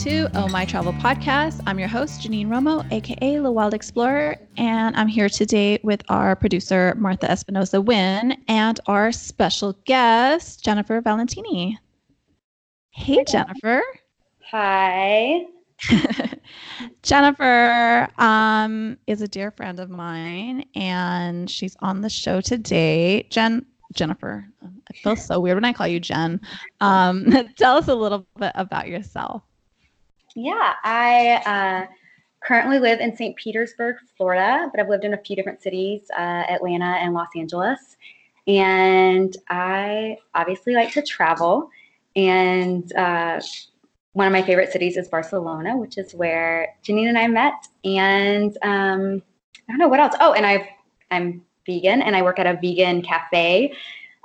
to Oh My Travel Podcast. I'm your host, Janine Romo, aka The Wild Explorer, and I'm here today with our producer, Martha Espinosa Wynn, and our special guest, Jennifer Valentini. Hey, Jennifer. Hi. Jennifer um, is a dear friend of mine, and she's on the show today. Jen, Jennifer, I feel so weird when I call you Jen. Um, tell us a little bit about yourself. Yeah, I uh, currently live in St. Petersburg, Florida, but I've lived in a few different cities uh, Atlanta and Los Angeles. And I obviously like to travel. And uh, one of my favorite cities is Barcelona, which is where Janine and I met. And um, I don't know what else. Oh, and I've, I'm vegan and I work at a vegan cafe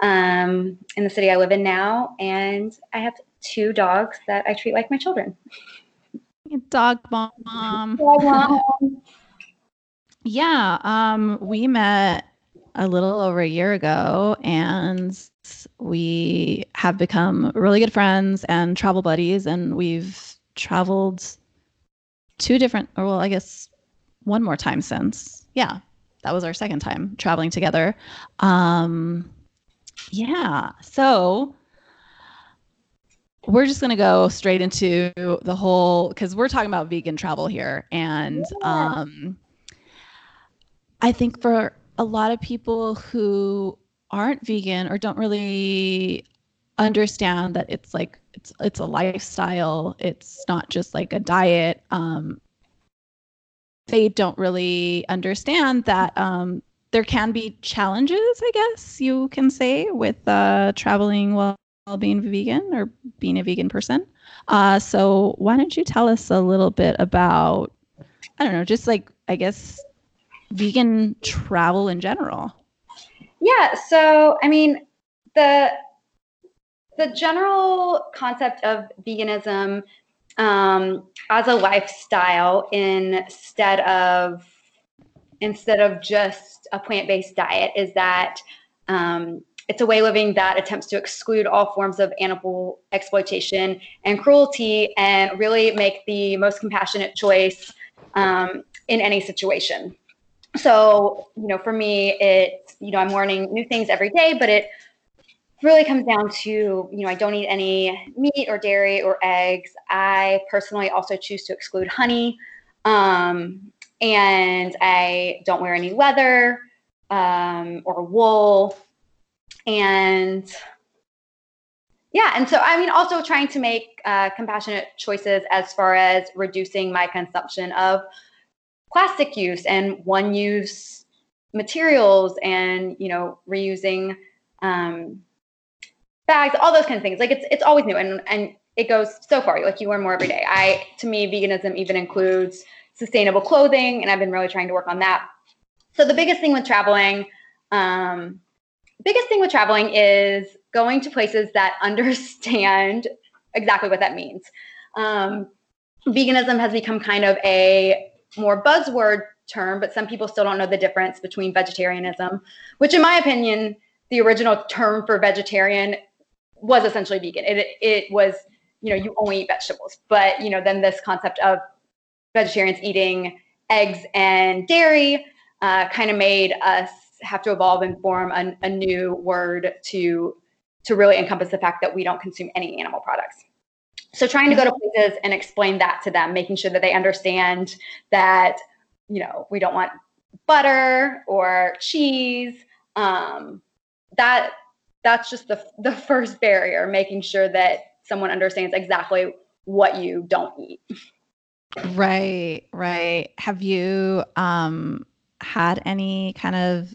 um, in the city I live in now. And I have two dogs that I treat like my children. Dog mom. Dog mom. yeah, um, we met a little over a year ago and we have become really good friends and travel buddies and we've traveled two different or well i guess one more time since yeah that was our second time traveling together um yeah so we're just going to go straight into the whole because we're talking about vegan travel here and yeah. um i think for a lot of people who aren't vegan or don't really understand that it's like it's it's a lifestyle it's not just like a diet um they don't really understand that um there can be challenges i guess you can say with uh traveling while being vegan or being a vegan person uh so why don't you tell us a little bit about i don't know just like i guess vegan travel in general yeah. So, I mean, the the general concept of veganism um, as a lifestyle instead of instead of just a plant-based diet is that um, it's a way of living that attempts to exclude all forms of animal exploitation and cruelty and really make the most compassionate choice um, in any situation. So you know for me it you know i'm learning new things every day but it really comes down to you know i don't eat any meat or dairy or eggs. I personally also choose to exclude honey um, and i don't wear any leather um, or wool and yeah and so i mean also trying to make uh, compassionate choices as far as reducing my consumption of plastic use and one use materials and you know reusing um, bags all those kind of things. Like it's it's always new and and it goes so far. Like you learn more every day. I to me veganism even includes sustainable clothing and i've been really trying to work on that. So the biggest thing with traveling um, biggest thing with traveling is going to places that understand exactly what that means um, veganism has become kind of a more buzzword term, but some people still don't know the difference between vegetarianism, which, in my opinion, the original term for vegetarian was essentially vegan. It, it was, you know, you only eat vegetables. But, you know, then this concept of vegetarians eating eggs and dairy uh, kind of made us have to evolve and form a, a new word to to really encompass the fact that we don't consume any animal products. So trying to go to places and explain that to them, making sure that they understand that, you know, we don't want butter or cheese. Um, that that's just the the first barrier, making sure that someone understands exactly what you don't eat. Right, right. Have you um had any kind of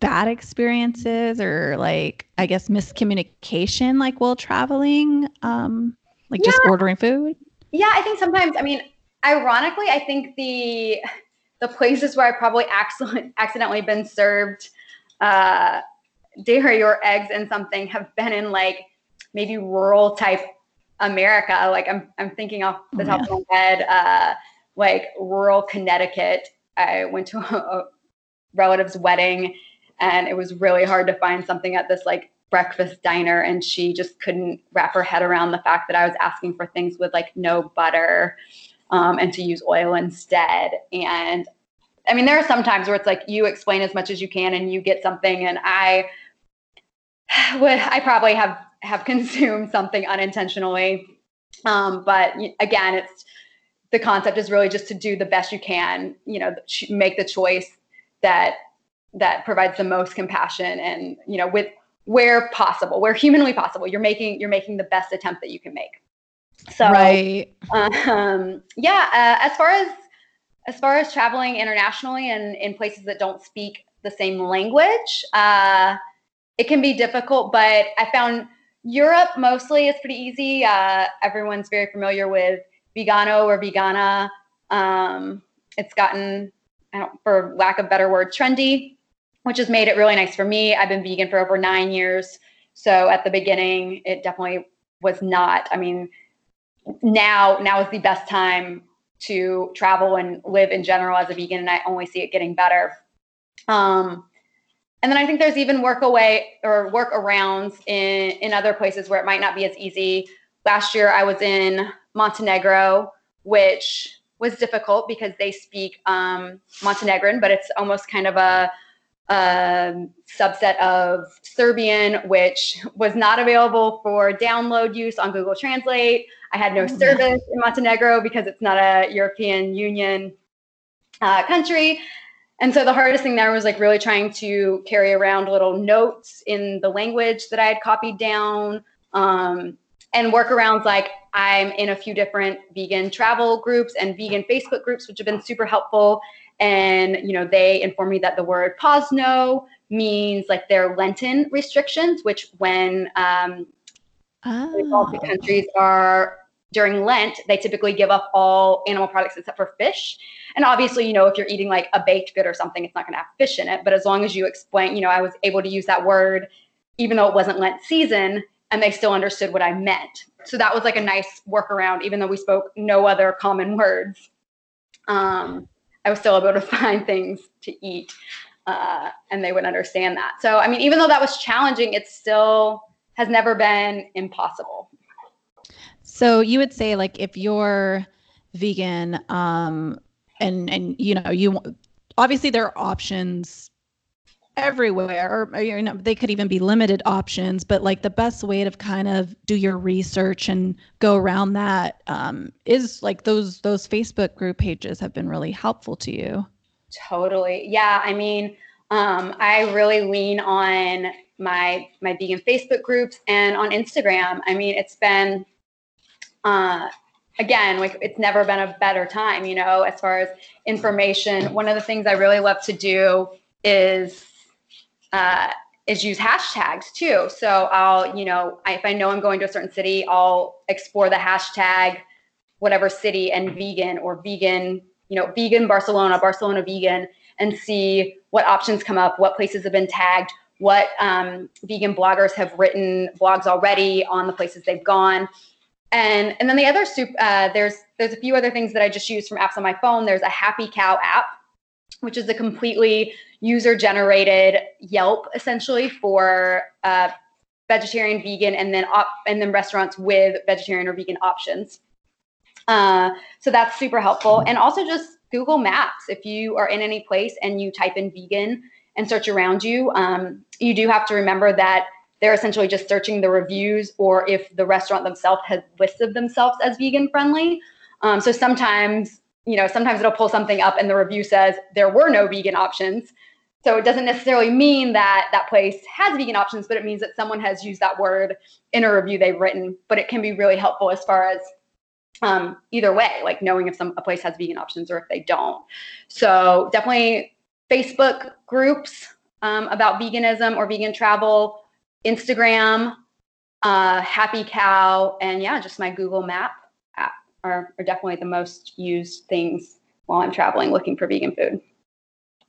bad experiences or like I guess miscommunication like while traveling? Um like yeah. just ordering food? Yeah, I think sometimes. I mean, ironically, I think the the places where I probably accident, accidentally been served uh, dairy or eggs and something have been in like maybe rural type America. Like I'm I'm thinking off the oh, top yeah. of my head, uh, like rural Connecticut. I went to a, a relative's wedding and it was really hard to find something at this like breakfast diner and she just couldn't wrap her head around the fact that I was asking for things with like no butter um, and to use oil instead. And I mean, there are some times where it's like you explain as much as you can and you get something, and I would, I probably have have consumed something unintentionally. Um, but again, it's the concept is really just to do the best you can. You know, make the choice that that provides the most compassion, and you know, with where possible, where humanly possible, you're making you're making the best attempt that you can make. So, right. Um, yeah, uh, as far as as far as traveling internationally and in places that don't speak the same language, uh, it can be difficult. But I found Europe mostly is pretty easy. Uh, everyone's very familiar with vegano or Vegana. Um, it's gotten, for lack of better word, trendy, which has made it really nice for me. I've been vegan for over nine years. So at the beginning, it definitely was not. I mean, now now is the best time to travel and live in general as a vegan, and I only see it getting better. Um, and then I think there's even work away or workarounds in in other places where it might not be as easy. Last year I was in Montenegro, which was difficult because they speak um, Montenegrin, but it's almost kind of a um, subset of Serbian, which was not available for download use on Google Translate. I had no oh, service in Montenegro because it's not a European Union uh, country. And so the hardest thing there was like really trying to carry around little notes in the language that I had copied down um, and workarounds like I'm in a few different vegan travel groups and vegan Facebook groups, which have been super helpful. And, you know, they informed me that the word posno means like their Lenten restrictions, which when um, oh. countries are during Lent, they typically give up all animal products except for fish. And obviously, you know, if you're eating like a baked good or something, it's not going to have fish in it. But as long as you explain, you know, I was able to use that word, even though it wasn't Lent season, and they still understood what I meant. So that was like a nice workaround, even though we spoke no other common words. Um, I was still able to find things to eat, uh, and they would understand that. So, I mean, even though that was challenging, it still has never been impossible. So you would say like if you're vegan um and and you know you obviously there are options everywhere or you know they could even be limited options but like the best way to kind of do your research and go around that um, is like those those facebook group pages have been really helpful to you. Totally. Yeah i mean um, i really lean on my my vegan facebook groups and on instagram. I mean it's been uh, again, like it's never been a better time, you know, as far as information. One of the things I really love to do is uh, is use hashtags too. So I'll, you know, if I know I'm going to a certain city, I'll explore the hashtag whatever city and vegan or vegan, you know, vegan Barcelona, Barcelona vegan, and see what options come up, what places have been tagged, what um, vegan bloggers have written blogs already on the places they've gone and and then the other soup, uh, there's there's a few other things that I just use from apps on my phone. There's a Happy Cow app, which is a completely user generated Yelp essentially for uh, vegetarian, vegan, and then op- and then restaurants with vegetarian or vegan options. Uh, so that's super helpful. And also just Google Maps. If you are in any place and you type in vegan and search around you, um, you do have to remember that they're essentially just searching the reviews or if the restaurant themselves has listed themselves as vegan friendly. Um, so sometimes, you know, sometimes it'll pull something up and the review says there were no vegan options. So it doesn't necessarily mean that that place has vegan options, but it means that someone has used that word in a review they've written. But it can be really helpful as far as um, either way, like knowing if some a place has vegan options or if they don't. So definitely Facebook groups um, about veganism or vegan travel Instagram, uh, Happy Cow, and yeah, just my Google Map app are, are definitely the most used things while I'm traveling looking for vegan food.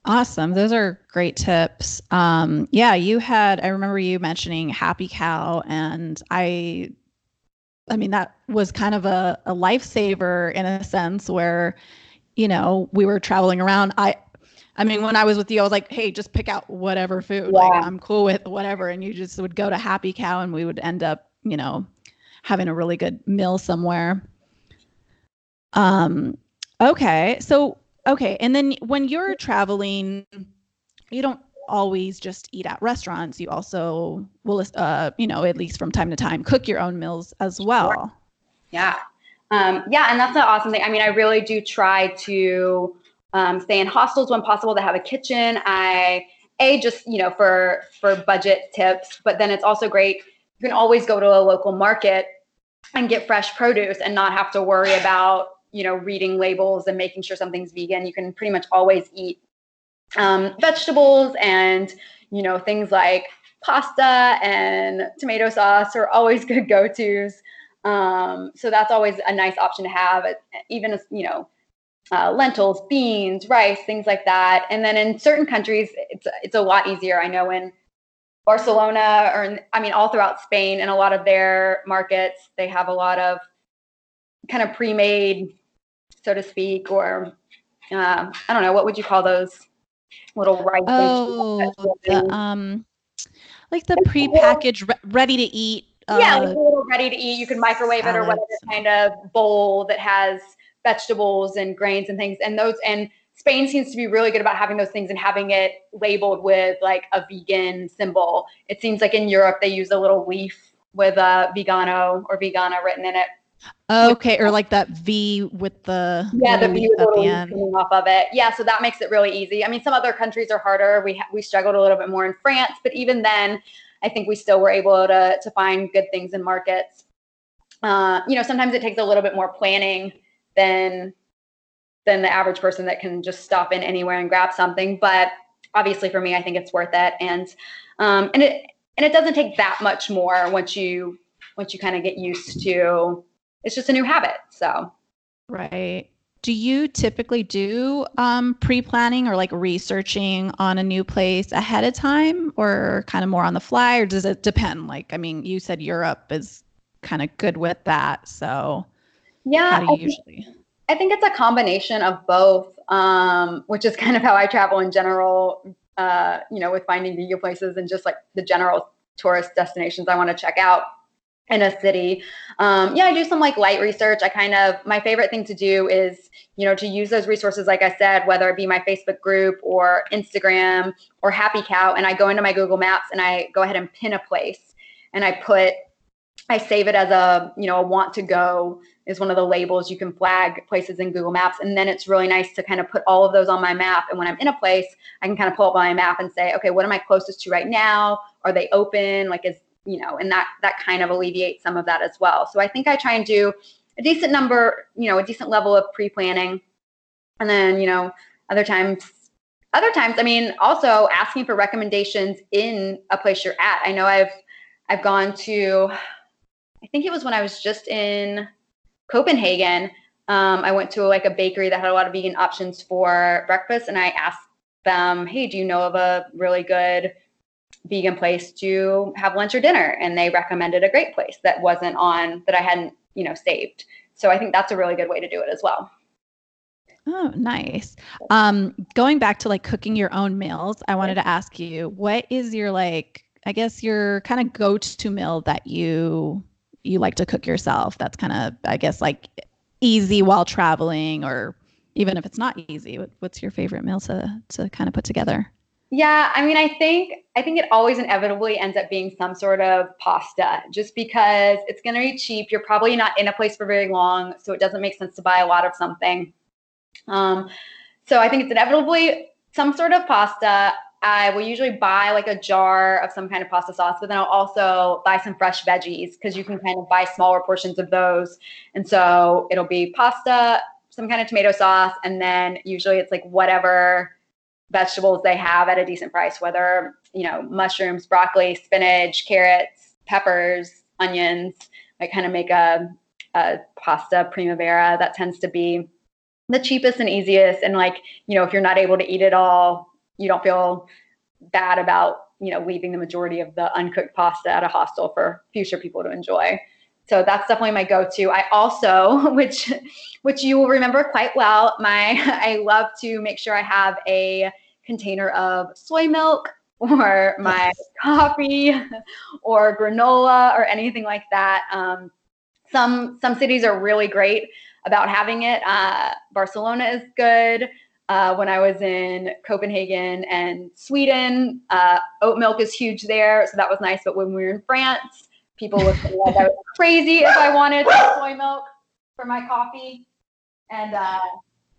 Awesome. Those are great tips. Um, yeah, you had, I remember you mentioning Happy Cow, and I, I mean, that was kind of a, a lifesaver in a sense where, you know, we were traveling around. I, I mean, when I was with you, I was like, hey, just pick out whatever food. Yeah. Like, I'm cool with whatever. And you just would go to Happy Cow and we would end up, you know, having a really good meal somewhere. Um, okay. So, okay. And then when you're traveling, you don't always just eat at restaurants. You also will, uh, you know, at least from time to time, cook your own meals as well. Yeah. Um, yeah. And that's an awesome thing. I mean, I really do try to um, stay in hostels when possible that have a kitchen. I, a just you know for for budget tips but then it's also great you can always go to a local market and get fresh produce and not have to worry about you know reading labels and making sure something's vegan you can pretty much always eat um, vegetables and you know things like pasta and tomato sauce are always good go-to's. Um, so that's always a nice option to have even as you know uh, lentils beans rice things like that. And then in certain countries it's it's a lot easier. I know in barcelona or in, i mean all throughout spain and a lot of their markets they have a lot of kind of pre-made so to speak or uh, i don't know what would you call those little rice. Oh, the, um, like the prepackaged, re- ready to eat. Uh, yeah, like a little ready to eat. You can microwave salads. it or whatever kind of bowl that has vegetables and grains and things. And those and Spain seems to be really good about having those things and having it labeled with like a vegan symbol. It seems like in Europe they use a little leaf with a vegano or vegana written in it. Okay, or like that V with the yeah, the V at the end coming off of it. Yeah, so that makes it really easy. I mean, some other countries are harder. We ha- we struggled a little bit more in France, but even then, I think we still were able to to find good things in markets. Uh, you know, sometimes it takes a little bit more planning than than the average person that can just stop in anywhere and grab something. But obviously, for me, I think it's worth it, and um, and it and it doesn't take that much more once you once you kind of get used to it's just a new habit. So, right. Do you typically do um, pre planning or like researching on a new place ahead of time or kind of more on the fly, or does it depend? Like, I mean, you said Europe is kind of good with that. So, yeah. How do you I usually? Think, I think it's a combination of both, um, which is kind of how I travel in general, uh, you know, with finding new places and just like the general tourist destinations I want to check out in a city. Um, yeah, I do some like light research. I kind of, my favorite thing to do is, you know, to use those resources, like I said, whether it be my Facebook group or Instagram or Happy Cow. And I go into my Google Maps and I go ahead and pin a place and I put, I save it as a, you know, a want to go is one of the labels you can flag places in Google Maps. And then it's really nice to kind of put all of those on my map. And when I'm in a place, I can kind of pull up my map and say, okay, what am I closest to right now? Are they open? Like, is you know, and that that kind of alleviates some of that as well. So I think I try and do a decent number, you know, a decent level of pre-planning. And then, you know, other times other times, I mean, also asking for recommendations in a place you're at. I know I've I've gone to I think it was when I was just in Copenhagen. Um, I went to like a bakery that had a lot of vegan options for breakfast, and I asked them, "Hey, do you know of a really good vegan place to have lunch or dinner and they recommended a great place that wasn't on that I hadn't, you know, saved. So I think that's a really good way to do it as well. Oh, nice. Um, going back to like cooking your own meals, I wanted to ask you, what is your like, I guess your kind of go-to meal that you you like to cook yourself? That's kind of, I guess, like easy while traveling, or even if it's not easy. What's your favorite meal to to kind of put together? Yeah, I mean, I think I think it always inevitably ends up being some sort of pasta, just because it's going to be cheap. You're probably not in a place for very long, so it doesn't make sense to buy a lot of something. Um, so I think it's inevitably some sort of pasta. I will usually buy like a jar of some kind of pasta sauce, but then I'll also buy some fresh veggies because you can kind of buy smaller portions of those. And so it'll be pasta, some kind of tomato sauce, and then usually it's like whatever vegetables they have at a decent price, whether, you know, mushrooms, broccoli, spinach, carrots, peppers, onions. I kind of make a, a pasta primavera that tends to be the cheapest and easiest. And like, you know, if you're not able to eat it all, you don't feel bad about, you know, leaving the majority of the uncooked pasta at a hostel for future people to enjoy. So that's definitely my go-to. I also, which which you will remember quite well, my I love to make sure I have a container of soy milk or my coffee or granola or anything like that. Um, some some cities are really great about having it. Uh, Barcelona is good. Uh, when I was in Copenhagen and Sweden, uh, oat milk is huge there, so that was nice. But when we were in France, people looked at me like I was crazy if I wanted soy milk for my coffee. And uh,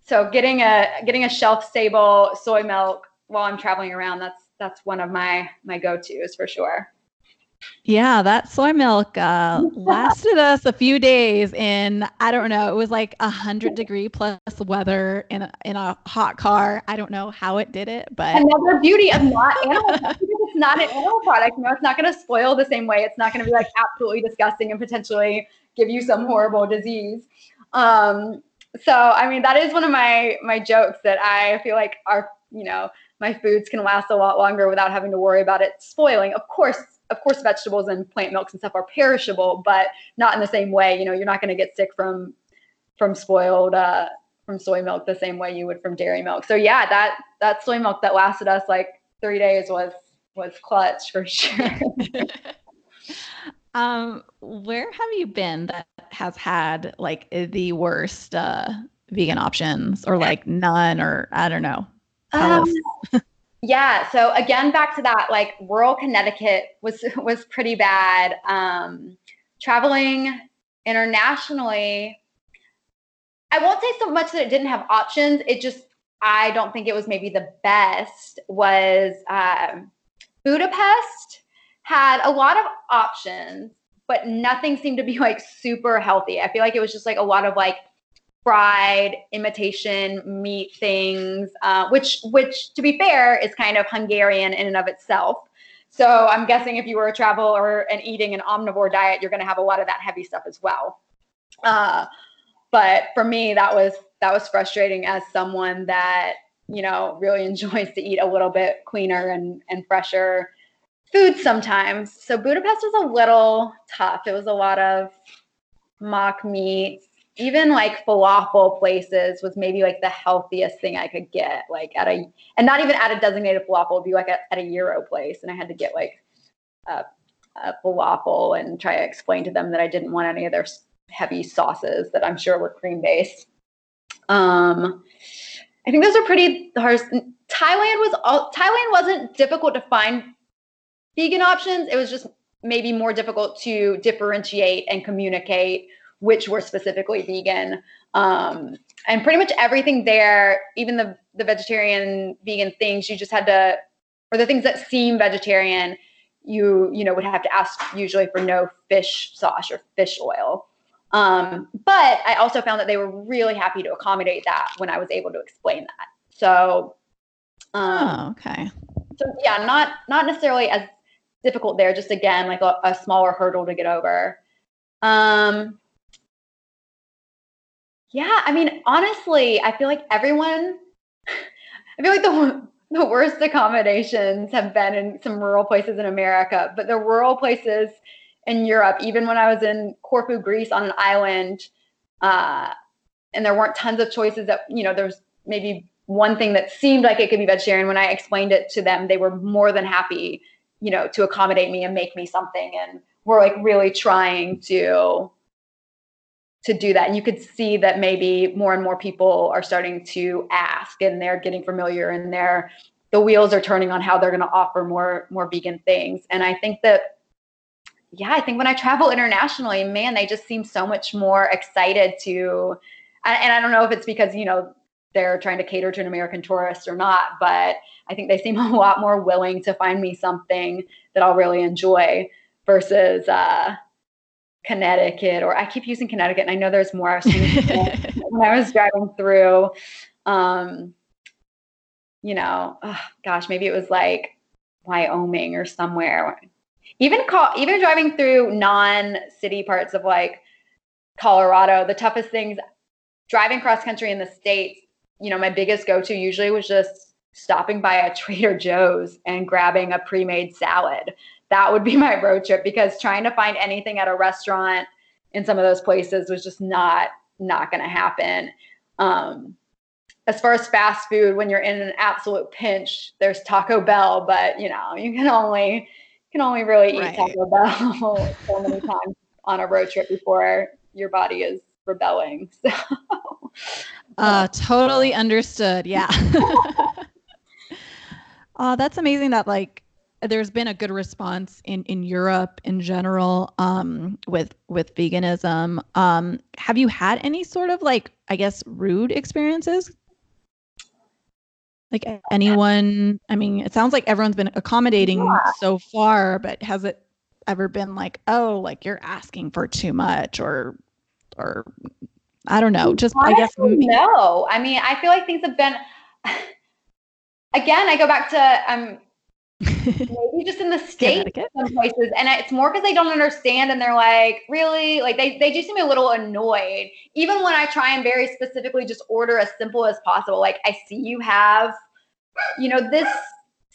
so getting a getting a shelf stable soy milk while I'm traveling around that's that's one of my my go tos for sure. Yeah, that soy milk uh, lasted us a few days in I don't know. It was like a hundred degree plus weather in a, in a hot car. I don't know how it did it, but another beauty of not animal. It's not an animal product. You know, it's not going to spoil the same way. It's not going to be like absolutely disgusting and potentially give you some horrible disease. Um, so I mean, that is one of my my jokes that I feel like are you know my foods can last a lot longer without having to worry about it spoiling. Of course, of course, vegetables and plant milks and stuff are perishable, but not in the same way. You know, you're not going to get sick from from spoiled uh, from soy milk the same way you would from dairy milk. So yeah, that that soy milk that lasted us like three days was was clutch for sure. um, where have you been that has had like the worst uh, vegan options, or like none, or I don't know? Um, yeah. So again, back to that, like rural Connecticut was was pretty bad. Um, traveling internationally, I won't say so much that it didn't have options. It just I don't think it was maybe the best. Was um, Budapest had a lot of options, but nothing seemed to be like super healthy. I feel like it was just like a lot of like fried imitation meat things, uh, which which to be fair is kind of Hungarian in and of itself. So I'm guessing if you were a traveler and eating an omnivore diet, you're going to have a lot of that heavy stuff as well. Uh, but for me, that was that was frustrating as someone that you know really enjoys to eat a little bit cleaner and and fresher food sometimes. So Budapest was a little tough. It was a lot of mock meats, even like falafel places was maybe like the healthiest thing I could get, like at a, and not even at a designated falafel, it'd be like at a gyro place. And I had to get like a, a falafel and try to explain to them that I didn't want any of their heavy sauces that I'm sure were cream based. Um, I think those are pretty hard. Thailand was all, Thailand wasn't difficult to find vegan options. It was just maybe more difficult to differentiate and communicate which were specifically vegan. Um, and pretty much everything there, even the the vegetarian vegan things, you just had to, or the things that seem vegetarian, you you know would have to ask usually for no fish sauce or fish oil. Um, but I also found that they were really happy to accommodate that when I was able to explain that. So, um, oh, okay. So yeah, not not necessarily as difficult there. Just again, like a, a smaller hurdle to get over. Um, yeah, I mean, honestly, I feel like everyone, I feel like the the worst accommodations have been in some rural places in America, but the rural places in Europe, even when I was in Corfu, Greece, on an island, uh, and there weren't tons of choices. That you know, there's maybe one thing that seemed like it could be vegetarian. When I explained it to them, they were more than happy, you know, to accommodate me and make me something, and were like really trying to to do that. And you could see that maybe more and more people are starting to ask and they're getting familiar and they're the wheels are turning on how they're going to offer more more vegan things. And I think that yeah, I think when I travel internationally, man, they just seem so much more excited to and I don't know if it's because, you know, they're trying to cater to an American tourist or not, but I think they seem a lot more willing to find me something that I'll really enjoy versus uh Connecticut, or I keep using Connecticut, and I know there's more. I was when I was driving through, um, you know, oh, gosh, maybe it was like Wyoming or somewhere. Even call, even driving through non-city parts of like Colorado, the toughest things driving cross country in the states. You know, my biggest go-to usually was just stopping by a Trader Joe's and grabbing a pre-made salad that would be my road trip because trying to find anything at a restaurant in some of those places was just not not going to happen. Um, as far as fast food, when you're in an absolute pinch, there's Taco Bell, but you know you can only can only really eat right. Taco Bell so many times on a road trip before your body is rebelling. So, uh, totally understood. Yeah. uh, that's amazing that like there's been a good response in in Europe in general um, with with veganism. Um, have you had any sort of like I guess rude experiences? Like anyone? I mean, it sounds like everyone's been accommodating yeah. so far, but has it ever been like, oh, like you're asking for too much, or or I don't know. Just I, I guess no. I mean, I feel like things have been. Again, I go back to um maybe just in the state some places and it's more because they don't understand and they're like really? Like they, they do seem a little annoyed. Even when i try and very specifically just order as simple as possible like i see you have you know this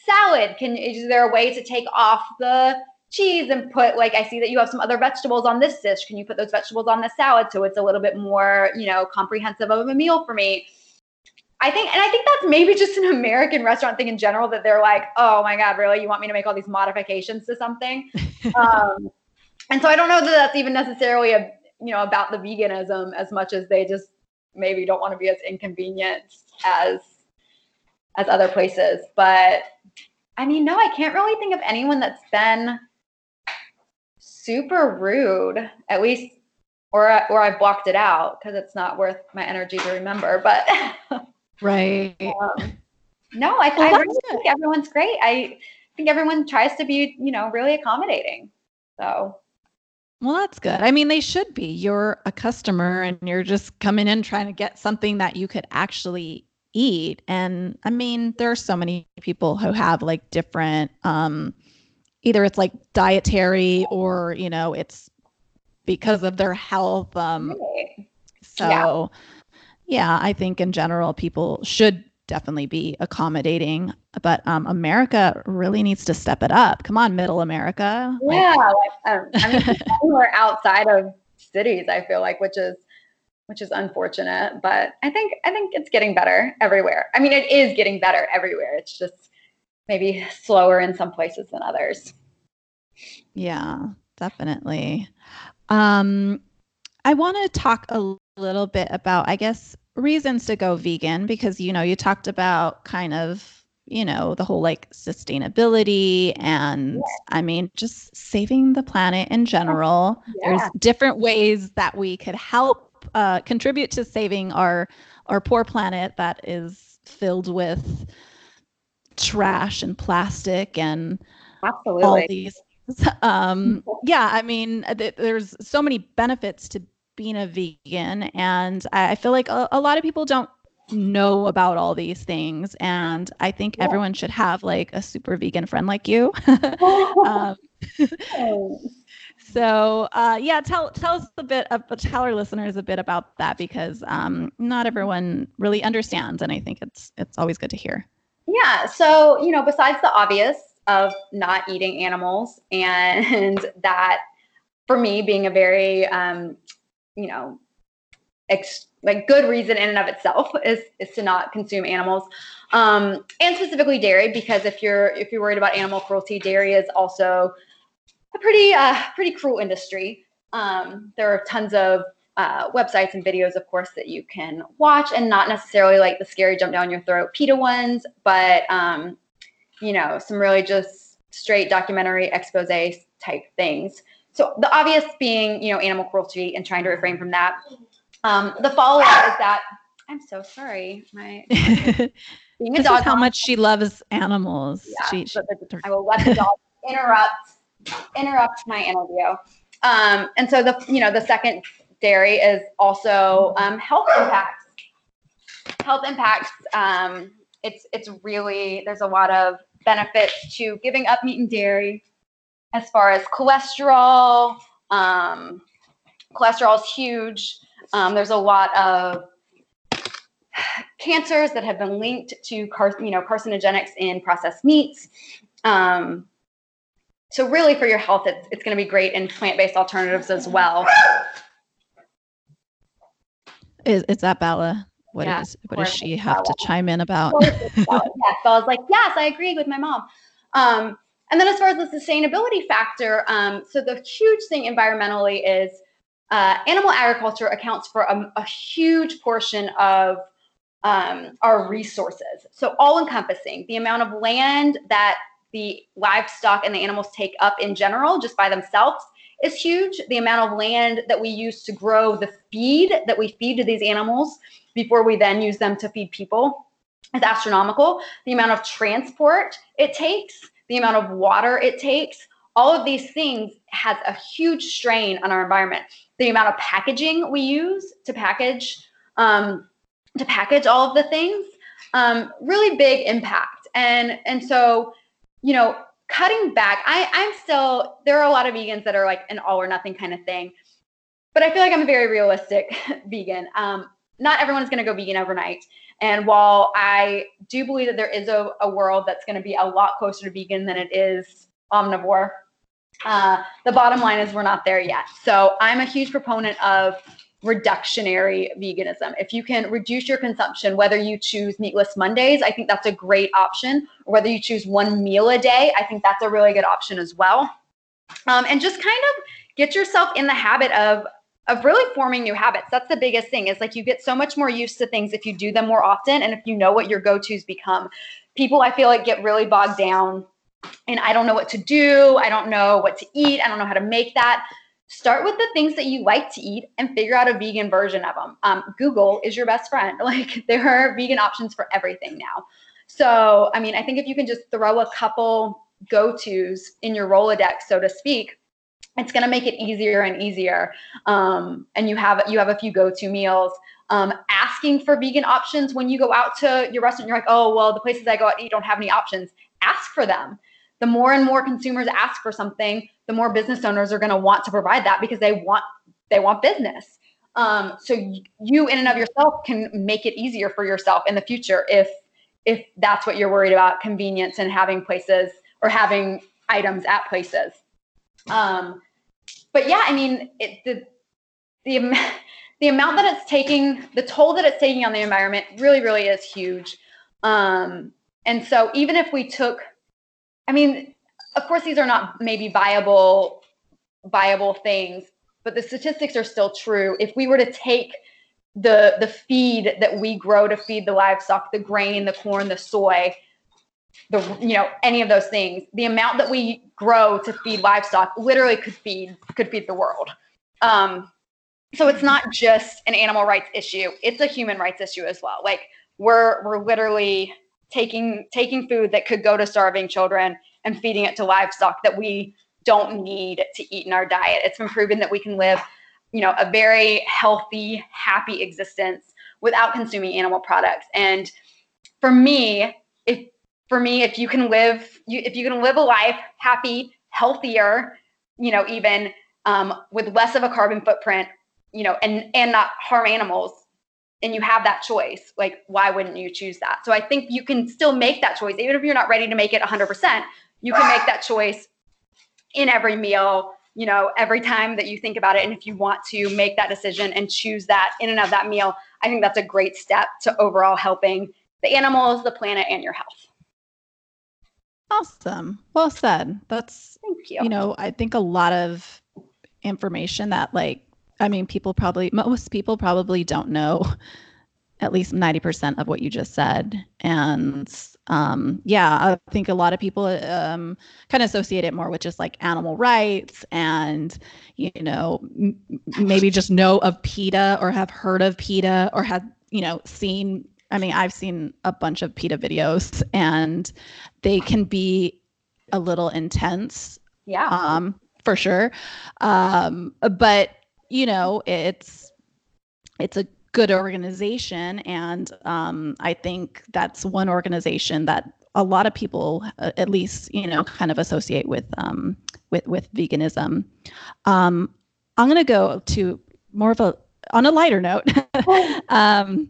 salad. Can is there a way to take off the cheese and put like i see that you have some other vegetables on this dish. Can you put those vegetables on the salad so it's a little bit more you know comprehensive of a meal for me I think, and I think that's maybe just an American restaurant thing in general that they're like, oh my God, really? You want me to make all these modifications to something? um, and so I don't know that that's even necessarily a, you know, about the veganism as much as they just maybe don't want to be as inconvenient as, as other places. But I mean, no, I can't really think of anyone that's been super rude, at least, or, or I've blocked it out because it's not worth my energy to remember. But Right. Um, no, I, well, I really think everyone's great. I think everyone tries to be, you know, really accommodating. So. Well, that's good. I mean, they should be. You're a customer and you're just coming in trying to get something that you could actually eat. And I mean, there are so many people who have like different um either it's like dietary or, you know, it's because of their health um so yeah yeah, I think in general, people should definitely be accommodating, but um, America really needs to step it up. Come on, middle America. Yeah, like, um, I mean, we're outside of cities. I feel like, which is which is unfortunate, but I think I think it's getting better everywhere. I mean, it is getting better everywhere. It's just maybe slower in some places than others. Yeah, definitely. Um, I want to talk a little bit about, I guess, reasons to go vegan because, you know, you talked about kind of, you know, the whole like sustainability and yeah. I mean, just saving the planet in general. Yeah. There's different ways that we could help uh, contribute to saving our our poor planet that is filled with trash and plastic and Absolutely. all these um yeah i mean th- there's so many benefits to being a vegan and i feel like a, a lot of people don't know about all these things and i think yeah. everyone should have like a super vegan friend like you um, so uh, yeah tell tell us a bit of tell our listeners a bit about that because um, not everyone really understands and i think it's it's always good to hear yeah so you know besides the obvious of not eating animals and that for me being a very um, you know, ex- like good reason in and of itself is is to not consume animals, um, and specifically dairy because if you're if you're worried about animal cruelty, dairy is also a pretty uh, pretty cruel industry. Um, there are tons of uh, websites and videos, of course, that you can watch, and not necessarily like the scary jump down your throat PETA ones, but um, you know, some really just straight documentary expose type things. So the obvious being, you know, animal cruelty and trying to refrain from that. Um, the follow up is that I'm so sorry. My, being a this dog. Is how much she loves animals. Yeah, she, she, I will let the dog interrupt interrupt my interview. Um, and so the you know the second dairy is also um, health impacts. Health impacts. Um, it's it's really there's a lot of benefits to giving up meat and dairy as far as cholesterol. Um, cholesterol is huge. Um, there's a lot of cancers that have been linked to car- you know carcinogenics in processed meats. Um, so really, for your health, it's, it's going to be great in plant-based alternatives as well. Is, is that Bella? What yeah, is, what does she have Bella. to chime in about? yes, Bella's like, yes, I agree with my mom. Um, and then as far as the sustainability factor, um, so the huge thing environmentally is uh, animal agriculture accounts for a, a huge portion of um, our resources. So all encompassing the amount of land that the livestock and the animals take up in general, just by themselves, is huge. The amount of land that we use to grow the feed that we feed to these animals before we then use them to feed people is astronomical. The amount of transport it takes, the amount of water it takes, all of these things has a huge strain on our environment. The amount of packaging we use to package um, to package all of the things, um, really big impact. And and so, you know, cutting back, I, I'm still there are a lot of vegans that are like an all or nothing kind of thing. But I feel like I'm a very realistic vegan. Um, not everyone's going to go vegan overnight. And while I do believe that there is a, a world that's going to be a lot closer to vegan than it is omnivore, uh, the bottom line is we're not there yet. So I'm a huge proponent of reductionary veganism. If you can reduce your consumption, whether you choose meatless Mondays, I think that's a great option. Or whether you choose one meal a day, I think that's a really good option as well. Um, and just kind of get yourself in the habit of of really forming new habits. That's the biggest thing. Is like you get so much more used to things if you do them more often, and if you know what your go tos become. People, I feel like, get really bogged down and I don't know what to do. I don't know what to eat. I don't know how to make that. Start with the things that you like to eat and figure out a vegan version of them. Um, Google is your best friend. Like there are vegan options for everything now. So, I mean, I think if you can just throw a couple go tos in your Rolodex, so to speak, it's going to make it easier and easier. Um, and you have you have a few go to meals. Um, asking for vegan options when you go out to your restaurant, you're like, oh well, the places I go out eat don't have any options. Ask for them the more and more consumers ask for something, the more business owners are going to want to provide that because they want they want business. Um, so you in and of yourself can make it easier for yourself in the future if if that's what you're worried about convenience and having places or having items at places. Um, but yeah, I mean it, the the the amount that it's taking, the toll that it's taking on the environment really, really is huge. Um, and so even if we took I mean, of course, these are not maybe viable viable things, but the statistics are still true. If we were to take the the feed that we grow to feed the livestock, the grain, the corn, the soy, the you know any of those things, the amount that we grow to feed livestock literally could feed could feed the world. Um, so it's not just an animal rights issue; it's a human rights issue as well. Like we're we're literally taking taking food that could go to starving children and feeding it to livestock that we don't need to eat in our diet. It's been proven that we can live, you know, a very healthy, happy existence without consuming animal products. And for me, if for me, if you can live, you, if you can live a life happy, healthier, you know, even um, with less of a carbon footprint, you know, and and not harm animals, and you have that choice, like why wouldn't you choose that? So I think you can still make that choice, even if you're not ready to make it 100%. You can make that choice in every meal, you know, every time that you think about it. And if you want to make that decision and choose that in and of that meal, I think that's a great step to overall helping the animals, the planet, and your health. Awesome. Well said. That's, thank you. You know, I think a lot of information that, like, I mean, people probably, most people probably don't know at least 90% of what you just said. And um, yeah, I think a lot of people um, kind of associate it more with just like animal rights and, you know, m- maybe just know of PETA or have heard of PETA or have, you know, seen. I mean, I've seen a bunch of PETA videos and they can be a little intense. Yeah. Um, for sure. Um, but you know, it's it's a good organization, and um, I think that's one organization that a lot of people, uh, at least, you know, kind of associate with um, with with veganism. Um, I'm going to go to more of a on a lighter note. um,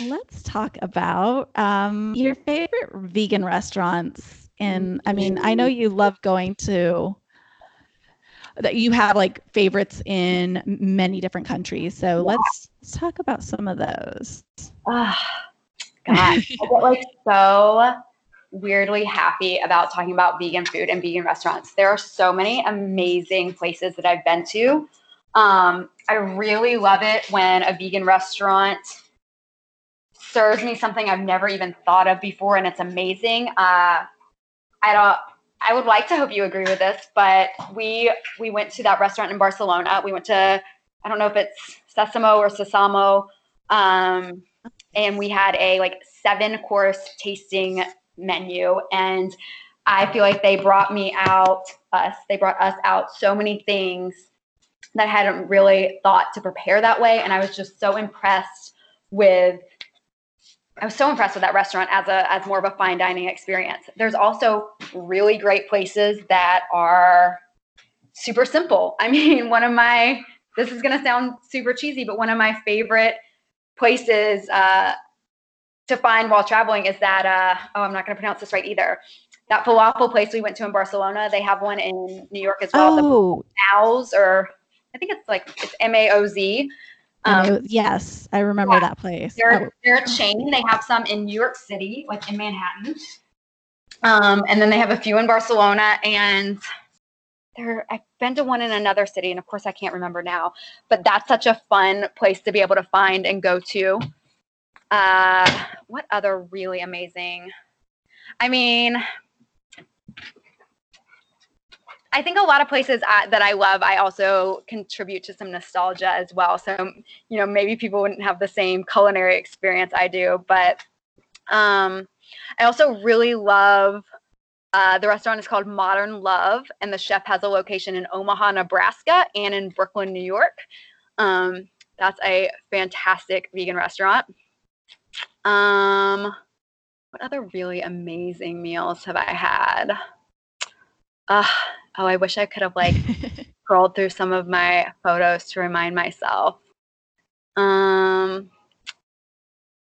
let's talk about um, your favorite vegan restaurants. And I mean, I know you love going to that you have like favorites in many different countries. So yeah. let's, let's talk about some of those. Oh, God, I get like so weirdly happy about talking about vegan food and vegan restaurants. There are so many amazing places that I've been to. Um, I really love it when a vegan restaurant serves me something I've never even thought of before, and it's amazing. Uh, I don't. I would like to hope you agree with this, but we we went to that restaurant in Barcelona. We went to I don't know if it's Sesamo or Sesamo, um, and we had a like seven course tasting menu, and I feel like they brought me out us. They brought us out so many things that I hadn't really thought to prepare that way, and I was just so impressed with I was so impressed with that restaurant as a as more of a fine dining experience. There's also really great places that are super simple. I mean, one of my this is going to sound super cheesy, but one of my favorite places uh, to find while traveling is that uh, oh, I'm not going to pronounce this right either. That falafel place we went to in Barcelona. They have one in New York as well. Oh, the Maoz, or I think it's like it's M A O Z. Um, yes, I remember yeah, that place. They're, they're a chain. They have some in New York City, like in Manhattan. Um, and then they have a few in Barcelona. And there, I've been to one in another city. And of course, I can't remember now. But that's such a fun place to be able to find and go to. Uh, what other really amazing? I mean, I think a lot of places I, that I love, I also contribute to some nostalgia as well. So, you know, maybe people wouldn't have the same culinary experience I do, but um, I also really love uh, the restaurant is called Modern Love, and the chef has a location in Omaha, Nebraska, and in Brooklyn, New York. Um, that's a fantastic vegan restaurant. Um, what other really amazing meals have I had? Uh, oh, I wish I could have like scrolled through some of my photos to remind myself. Um,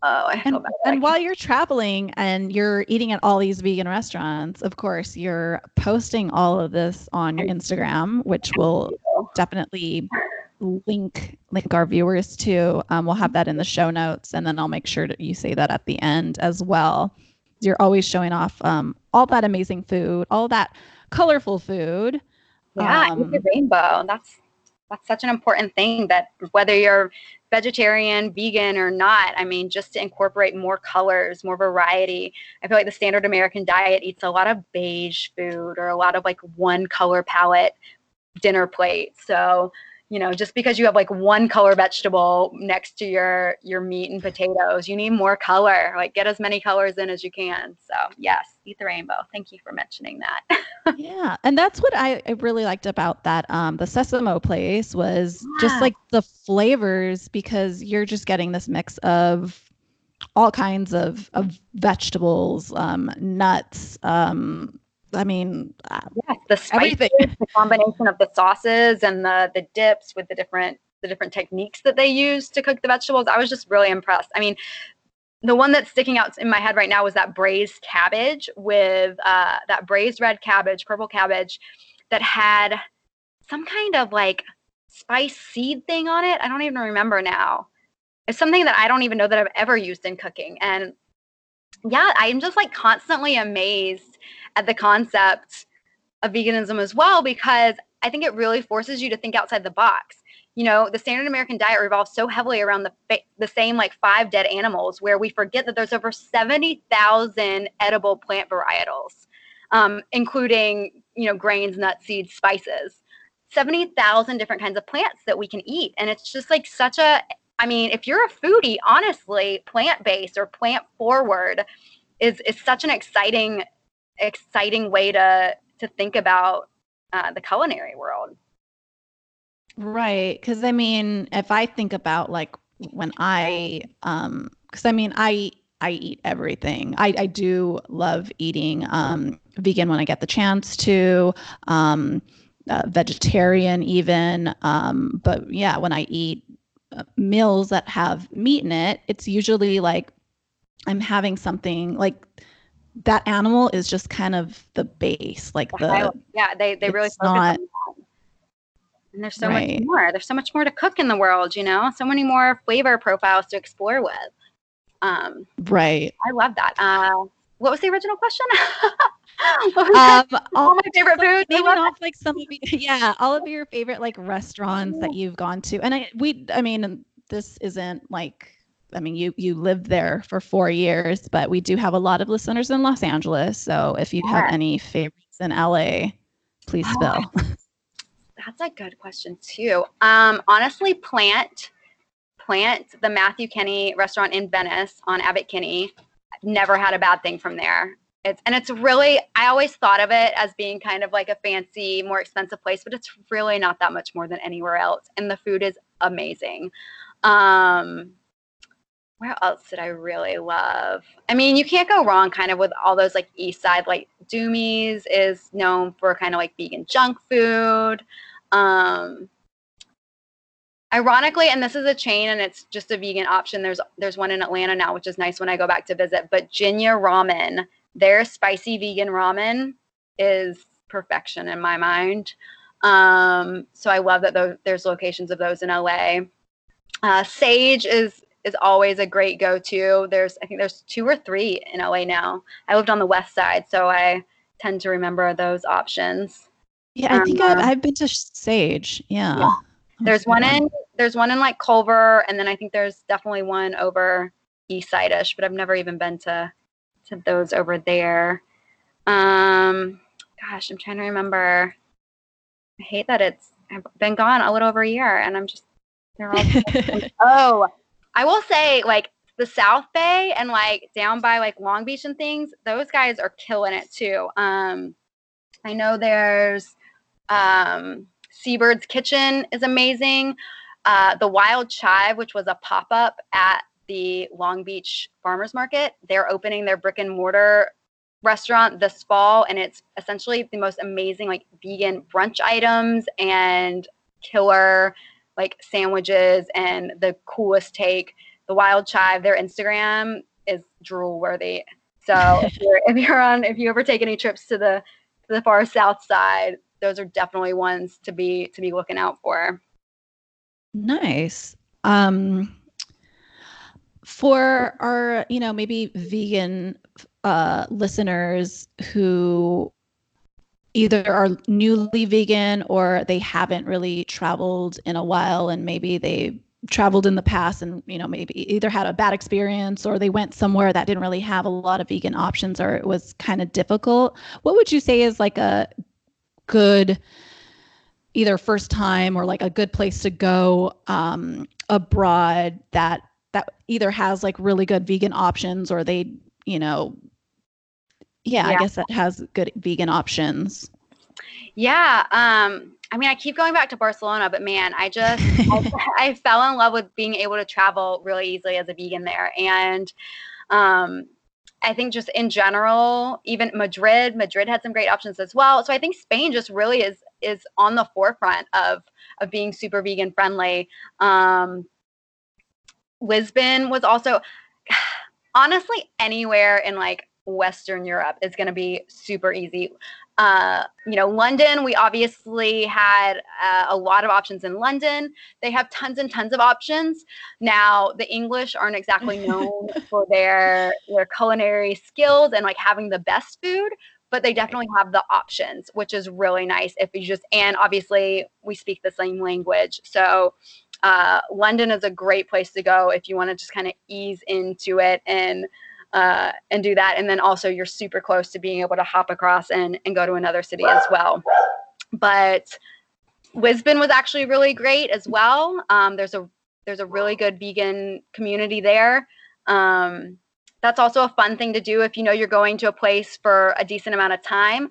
Oh, I and, and while you're traveling and you're eating at all these vegan restaurants, of course, you're posting all of this on your Instagram, which will definitely link link our viewers to. Um, we'll have that in the show notes, and then I'll make sure that you say that at the end as well. You're always showing off um, all that amazing food, all that colorful food. Yeah, um, the rainbow. That's that's such an important thing that whether you're vegetarian, vegan, or not, I mean, just to incorporate more colors, more variety. I feel like the standard American diet eats a lot of beige food or a lot of like one color palette dinner plate. So you know just because you have like one color vegetable next to your your meat and potatoes you need more color. Like get as many colors in as you can. So yes eat the rainbow. Thank you for mentioning that. Yeah and that's what I, I, really liked about that um the sesame place was yeah. just like the flavors because you're just getting this mix of all kinds of, of vegetables um nuts um I mean, uh, yes, the spices, the combination of the sauces and the the dips with the different the different techniques that they use to cook the vegetables. I was just really impressed. I mean, the one that's sticking out in my head right now was that braised cabbage with uh, that braised red cabbage, purple cabbage, that had some kind of like spice seed thing on it. I don't even remember now. It's something that I don't even know that I've ever used in cooking. And yeah, I'm just like constantly amazed at the concept of veganism as well because I think it really forces you to think outside the box. You know, the standard American diet revolves so heavily around the the same like five dead animals, where we forget that there's over seventy thousand edible plant varietals, um, including you know grains, nuts, seeds, spices. Seventy thousand different kinds of plants that we can eat, and it's just like such a. I mean, if you're a foodie, honestly, plant based or plant forward is is such an exciting exciting way to to think about uh, the culinary world. Right, because I mean, if I think about like when I, um, because I mean, I I eat everything. I I do love eating um vegan when I get the chance to. Um, uh, vegetarian even um but yeah when i eat uh, meals that have meat in it it's usually like i'm having something like that animal is just kind of the base, like the yeah. They they really not. And there's so right. much more. There's so much more to cook in the world, you know, so many more flavor profiles to explore with. Um, right. I love that. Uh, what was the original question? um, all my favorite foods. Maybe off like some of yeah, all of your favorite like restaurants that you've gone to. And I we I mean this isn't like I mean you you lived there for 4 years, but we do have a lot of listeners in Los Angeles. So if you have any favorites in LA, please spill. That's a good question too. Um honestly Plant Plant, the Matthew Kenney restaurant in Venice on Abbott Kinney. Never had a bad thing from there. It's and it's really I always thought of it as being kind of like a fancy, more expensive place, but it's really not that much more than anywhere else. And the food is amazing. Um where else did I really love? I mean, you can't go wrong kind of with all those like east side, like Doomies is known for kind of like vegan junk food. Um ironically and this is a chain and it's just a vegan option there's there's one in atlanta now which is nice when i go back to visit but jinya ramen their spicy vegan ramen is perfection in my mind um, so i love that there's locations of those in la uh, sage is is always a great go-to there's i think there's two or three in la now i lived on the west side so i tend to remember those options yeah i think um, I've, I've, been to sage yeah. yeah there's one in there's one in like Culver, and then I think there's definitely one over East Side-ish, but I've never even been to to those over there. Um, gosh, I'm trying to remember. I hate that it's I've been gone a little over a year, and I'm just they're all. oh, I will say like the South Bay and like down by like Long Beach and things. Those guys are killing it too. Um, I know there's um Seabird's Kitchen is amazing. Uh, the Wild Chive, which was a pop up at the Long Beach Farmers Market, they're opening their brick and mortar restaurant this fall, and it's essentially the most amazing like vegan brunch items and killer like sandwiches and the coolest take. The Wild Chive, their Instagram is drool worthy. So if you're, if you're on, if you ever take any trips to the to the far south side, those are definitely ones to be to be looking out for. Nice. Um, for our, you know, maybe vegan uh, listeners who either are newly vegan or they haven't really traveled in a while and maybe they traveled in the past and you know maybe either had a bad experience or they went somewhere that didn't really have a lot of vegan options or it was kind of difficult. What would you say is like a good either first time or like a good place to go um, abroad that that either has like really good vegan options or they you know yeah, yeah. i guess that has good vegan options yeah um i mean i keep going back to barcelona but man i just I, I fell in love with being able to travel really easily as a vegan there and um I think just in general, even Madrid, Madrid had some great options as well. So I think Spain just really is is on the forefront of of being super vegan friendly. Um, Lisbon was also honestly anywhere in like Western Europe is going to be super easy. Uh, you know, London, we obviously had uh, a lot of options in London. They have tons and tons of options. Now, the English aren't exactly known for their their culinary skills and like having the best food, but they definitely have the options, which is really nice if you just and obviously we speak the same language. So, uh, London is a great place to go if you want to just kind of ease into it and uh, and do that. And then also you're super close to being able to hop across and, and go to another city as well. But Lisbon was actually really great as well. Um, there's a there's a really good vegan community there. Um, that's also a fun thing to do if you know you're going to a place for a decent amount of time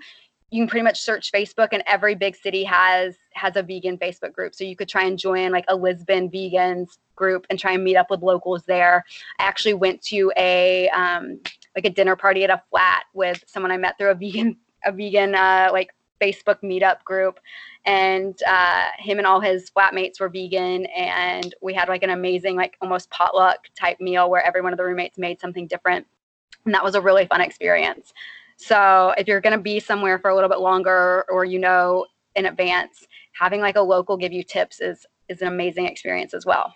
you can pretty much search Facebook and every big city has has a vegan Facebook group. So you could try and join like a Lisbon vegans group and try and meet up with locals there. I actually went to a um, like a dinner party at a flat with someone I met through a vegan a vegan uh, like Facebook meetup group, and uh, him and all his flatmates were vegan, and we had like an amazing like almost potluck type meal where every one of the roommates made something different, and that was a really fun experience. So if you're going to be somewhere for a little bit longer, or you know in advance, having like a local give you tips is is an amazing experience as well.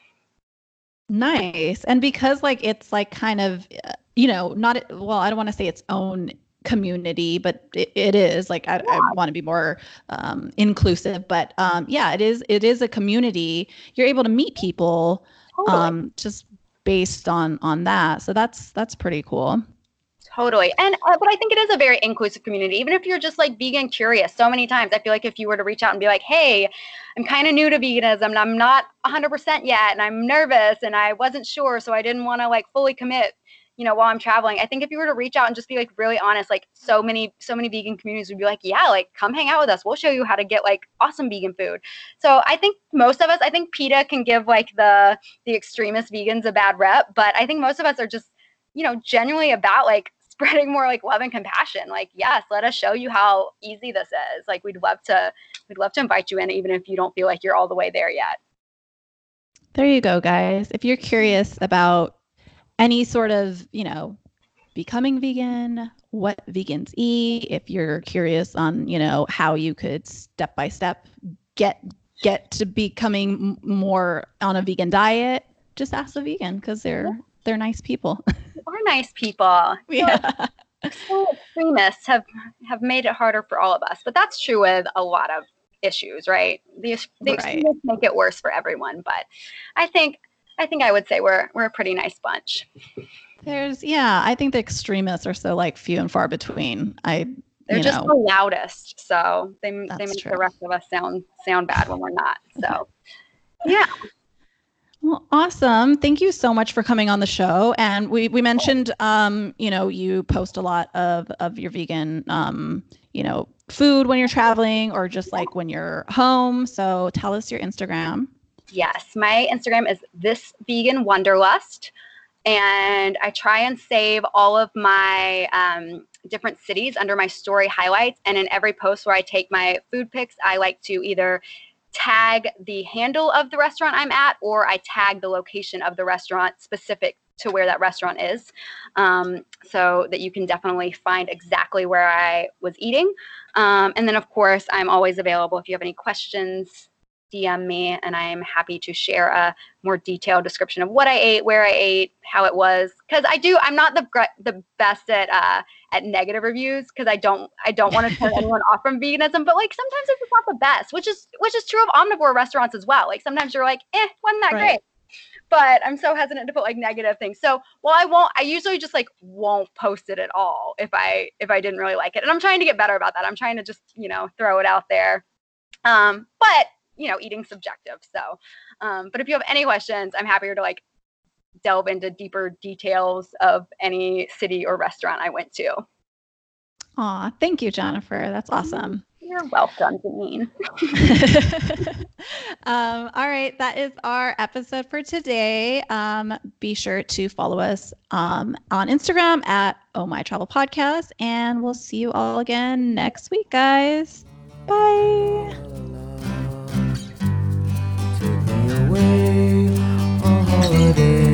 Nice. And because like it's like kind of you know, not well, I don't want to say its own community, but it, it is like I, yeah. I want to be more um, inclusive. But um, yeah, it is it is a community. You're able to meet people totally. um, just based on on that. So that's that's pretty cool. Totally. And uh, but I think it is a very inclusive community. Even if you're just like vegan curious, so many times I feel like if you were to reach out and be like, "Hey, I'm kind of new to veganism and I'm not 100% yet and I'm nervous and I wasn't sure, so I didn't want to like fully commit." you know, while I'm traveling. I think if you were to reach out and just be like really honest, like so many, so many vegan communities would be like, yeah, like come hang out with us. We'll show you how to get like awesome vegan food. So I think most of us, I think PETA can give like the the extremist vegans a bad rep, but I think most of us are just, you know, genuinely about like spreading more like love and compassion. Like, yes, let us show you how easy this is. Like we'd love to we'd love to invite you in even if you don't feel like you're all the way there yet. There you go, guys. If you're curious about any sort of, you know, becoming vegan, what vegans eat, if you're curious on, you know, how you could step by step get get to becoming more on a vegan diet, just ask a vegan because they're they're nice people. We're nice people. Yeah. So extremists have have made it harder for all of us, but that's true with a lot of issues, right? The, the right. extremists make it worse for everyone, but I think I think I would say we're we're a pretty nice bunch. There's yeah, I think the extremists are so like few and far between. I they're just know. the loudest, so they they make true. the rest of us sound sound bad when we're not. So yeah. Well, awesome. Thank you so much for coming on the show. And we we mentioned um, you know, you post a lot of of your vegan um, you know, food when you're traveling or just like when you're home. So tell us your Instagram. Yes, my Instagram is this vegan wanderlust, and I try and save all of my um, different cities under my story highlights. And in every post where I take my food pics, I like to either tag the handle of the restaurant I'm at or I tag the location of the restaurant specific to where that restaurant is um, so that you can definitely find exactly where I was eating. Um, and then, of course, I'm always available if you have any questions DM me and I'm happy to share a more detailed description of what I ate, where I ate, how it was. Because I do, I'm not the the best at uh, at negative reviews because I don't I don't want to turn anyone off from veganism. But like sometimes it's just not the best, which is which is true of omnivore restaurants as well. Like sometimes you're like, eh, wasn't that right. great. But I'm so hesitant to put like negative things. So well, I won't. I usually just like won't post it at all if I if I didn't really like it. And I'm trying to get better about that. I'm trying to just you know throw it out there. Um, but you know, eating subjective. So, um, but if you have any questions, I'm happier to like delve into deeper details of any city or restaurant I went to. Aw, thank you, Jennifer. That's awesome. You're welcome, Janine. um, all right, that is our episode for today. Um, be sure to follow us um, on Instagram at Oh My Travel Podcast, and we'll see you all again next week, guys. Bye. day.